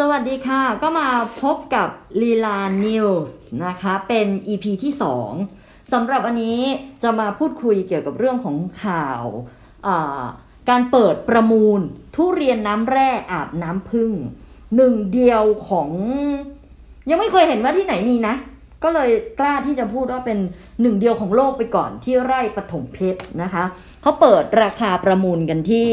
สวัสดีค่ะ ก็มาพบกับลีลานิวส์นะคะ เป็น EP ที่ 2สำหรับวันนี้จะมาพูดคุยเกี่ยวกับเรื่องของข่าว การเปิดประมูล ทุเรียนน้ำแร่อาบน้ำพึ่งหนึ่งเดียวของ ยังไม่เคยเห็นว่าที่ไหนมีนะ ก็เลยกล้าที่จะพูดว่าเป็นหนึ่งเดียวของโลกไปก่อนที่ไร่ปฐมเพชรนะคะเขาเปิดราคาประมูลกันที่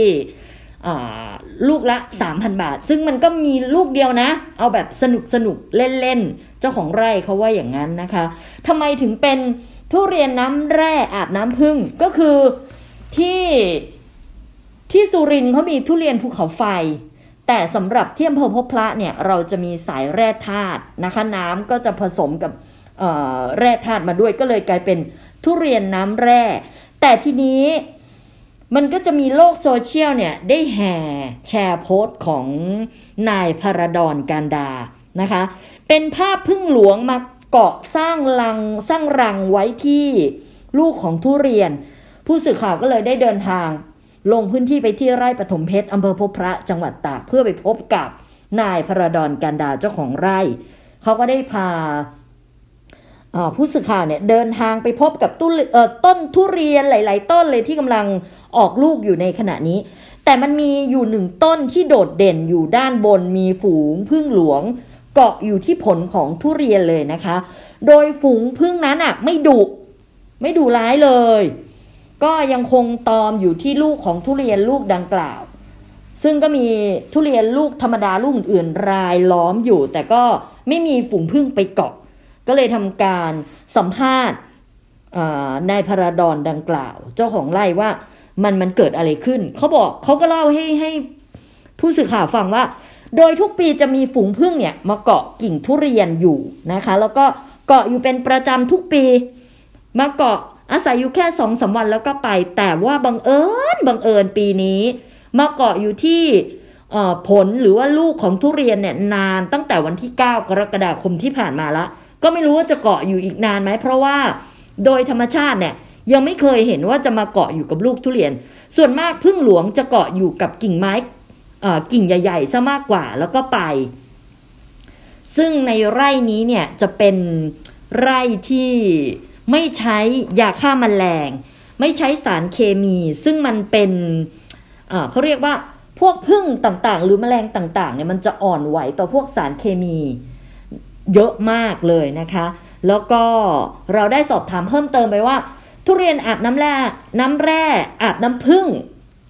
ลูกละ 3,000 บาท ซึ่งมันก็มีลูกเดียวนะ เอาแบบสนุกสนุกเล่นๆ เจ้าของไร่เขาว่าอย่างนั้นนะคะทำไมถึงเป็นทุเรียนน้ำแร่อาบน้ำพึ่งก็คือที่ที่สุรินเขามีทุเรียนภูเขาไฟ แต่สำหรับที่อำเภอพบพระเนี่ยเราจะมีสายแร่ธาตุนะคะน้ำก็จะผสมกับแร่ธาตุมาด้วยก็เลยกลายเป็นทุเรียนน้ำแร่ แต่ทีนี้ มันก็จะมีโลกโซเชียลเนี่ยได้แห่แชร์โพสต์ของนายพระดอนการดานะคะ เป็นภาพพึ่งหลวงมาเกาะสร้างรังสร้างรังไว้ที่ลูกของทุเรียน ผู้สื่อข่าวก็เลยได้เดินทาง ลงพื้นที่ไปที่ไร่ปฐมเพชรอำเภอพบพระจังหวัดตากเพื่อไปพบกับนายพระดอนการดาเจ้าของไร่ เขาก็ได้พา ผู้สื่อข่าวเนี่ยเดินทางไปพบกับต้นต้นทุเรียนหลาย ๆ ต้นเลยที่กำลังออกลูกอยู่ในขณะนี้ แต่มันมีอยู่หนึ่งต้นที่โดดเด่นอยู่ด้านบนมีฝูงพึ่งหลวง เกาะอยู่ที่ผลของทุเรียนเลยนะคะ โดยฝูงพึ่งนั้นอะไม่ดุไม่ดุร้ายเลย ก็ยังคงตอมอยู่ที่ลูกของทุเรียนลูกดังกล่าว ซึ่งก็มีทุเรียนลูกธรรมดาลูกอื่นๆรายล้อมอยู่ แต่ก็ไม่มีฝูงพึ่งไปเกาะ ก็เลยทำการสัมภาษณ์นายพระดอนดังกล่าว เจ้าของไร่ว่ามันมันเกิดอะไรขึ้น เขาบอกเขาก็เล่าให้ให้ผู้สื่อข่าวฟังว่า โดยทุกปีจะมีฝูงพึ่งเนี่ยมาเกาะกิ่งทุเรียนอยู่นะคะ แล้วก็เกาะอยู่เป็นประจำทุกปี มาเกาะอาศัยอยู่แค่สองสาวันแล้วก็ไป แต่ว่าบังเอิญบังเอิญปีนี้ มาเกาะอยู่ที่ผลหรือว่าลูกของทุเรียนเนี่ยนานตั้งแต่วันที่ 9 กรกฎาคมที่ผ่านมาละ ก็ไม่รู้ว่าจะเกาะอยู่อีกนานไหมเพราะว่าโดยธรรมชาติเนี่ยยังไม่เคยเห็นว่าจะมาเกาะอยู่กับลูกทุเรียน ส่วนมากพึ่งหลวงจะเกาะอยู่กับกิ่งไม้กิ่งใหญ่ๆซะมากกว่าแล้วก็ไป ซึ่งในไร่นี้เนี่ยจะเป็นไร่ที่ไม่ใช้ยาฆ่ามาแมลง ไม่ใช้สารเคมี ซึ่งมันเป็นเขาเรียกว่าพวกพึ่งต่างๆ หรือแมลงต่างๆเนี่ยมันจะอ่อนไหวต่อพวกสารเคมี เยอะมากเลยนะคะ แล้วก็เราได้สอบถามเพิ่มเติมไปว่า ทุเรียนอาบน้ำแร่น้ำแร่อาบน้ำผึ้ง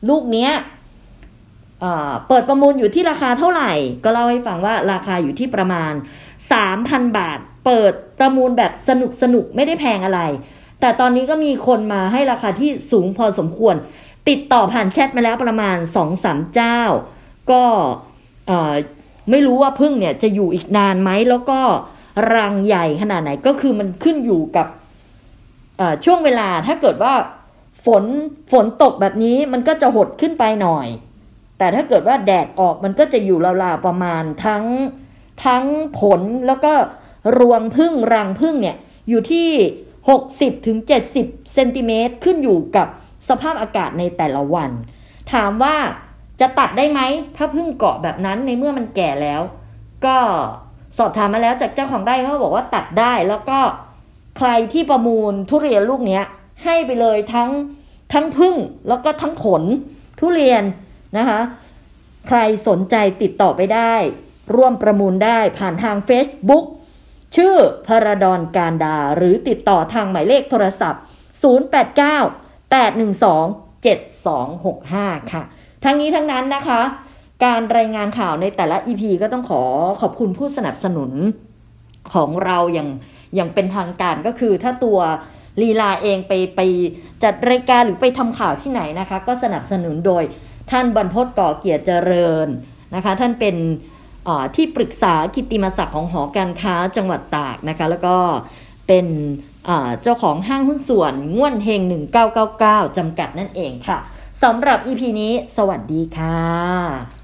ลูกเนี้ยเปิดประมูลอยู่ที่ราคาเท่าไหร่ ก็เล่าให้ฟังว่าราคาอยู่ที่ประมาณ 3,000 บาท เปิดประมูลแบบสนุกสนุกไม่ได้แพงอะไร แต่ตอนนี้ก็มีคนมาให้ราคาที่สูงพอสมควร ติดต่อผ่านแชทมาแล้วประมาณ 2-3 เจ้า ก็ ไม่รู้ว่าพึ่งเนี่ยจะอยู่อีกนานไหมแล้วก็รังใหญ่ขนาดไหนก็คือมันขึ้นอยู่กับช่วงเวลาถ้าเกิดว่าฝนฝนตกแบบนี้มันก็จะหดขึ้นไปหน่อย แต่ถ้าเกิดว่าแดดออกมันก็จะอยู่ราวๆประมาณทั้งทั้งผลแล้วก็รวงพึ่งรังพึ่งเนี่ยอยู่ที่ 60ถึง70เซนติเมตรขึ้นอยู่กับสภาพอากาศในแต่ละวัน ถามว่า จะตัดได้ไหม ถ้าพึ่งเกาะแบบนั้นในเมื่อมันแก่แล้ว ก็สอบถามมาแล้วจากเจ้าของไร่เขาบอกว่าตัดได้แล้วก็ใครที่ประมูลทุเรียนลูกเนี้ย ให้ไปเลยทั้งทั้งพึ่งแล้วก็ทั้งผลทุเรียนนะคะ ใครสนใจติดต่อไปได้ ร่วมประมูลได้ผ่านทาง Facebook ชื่อพระดอนการดา หรือติดต่อทางหมายเลขโทรศัพท์ 089 812 7265 ค่ะ ทั้งนี้ทั้งนั้นนะคะ การรายงานข่าวในแต่ละ EP ก็ต้องขอขอบคุณผู้สนับสนุนของเราอย่างอย่างเป็นทางการก็คือถ้าตัวลีลาเองไปไปจัดรายการหรือไปทำข่าวที่ไหนนะคะ ก็สนับสนุนโดยท่านบรรพศก่อเกียรติเจริญนะคะ ท่านเป็นที่ปรึกษากิติมศักดิ์ของหอการค้าจังหวัดตากนะคะ แล้วก็เป็นเจ้าของห้างหุ้นส่วนง่วนเฮง 1999 จำกัดนั่นเองค่ะ สำหรับ EP นี้ สวัสดีค่ะ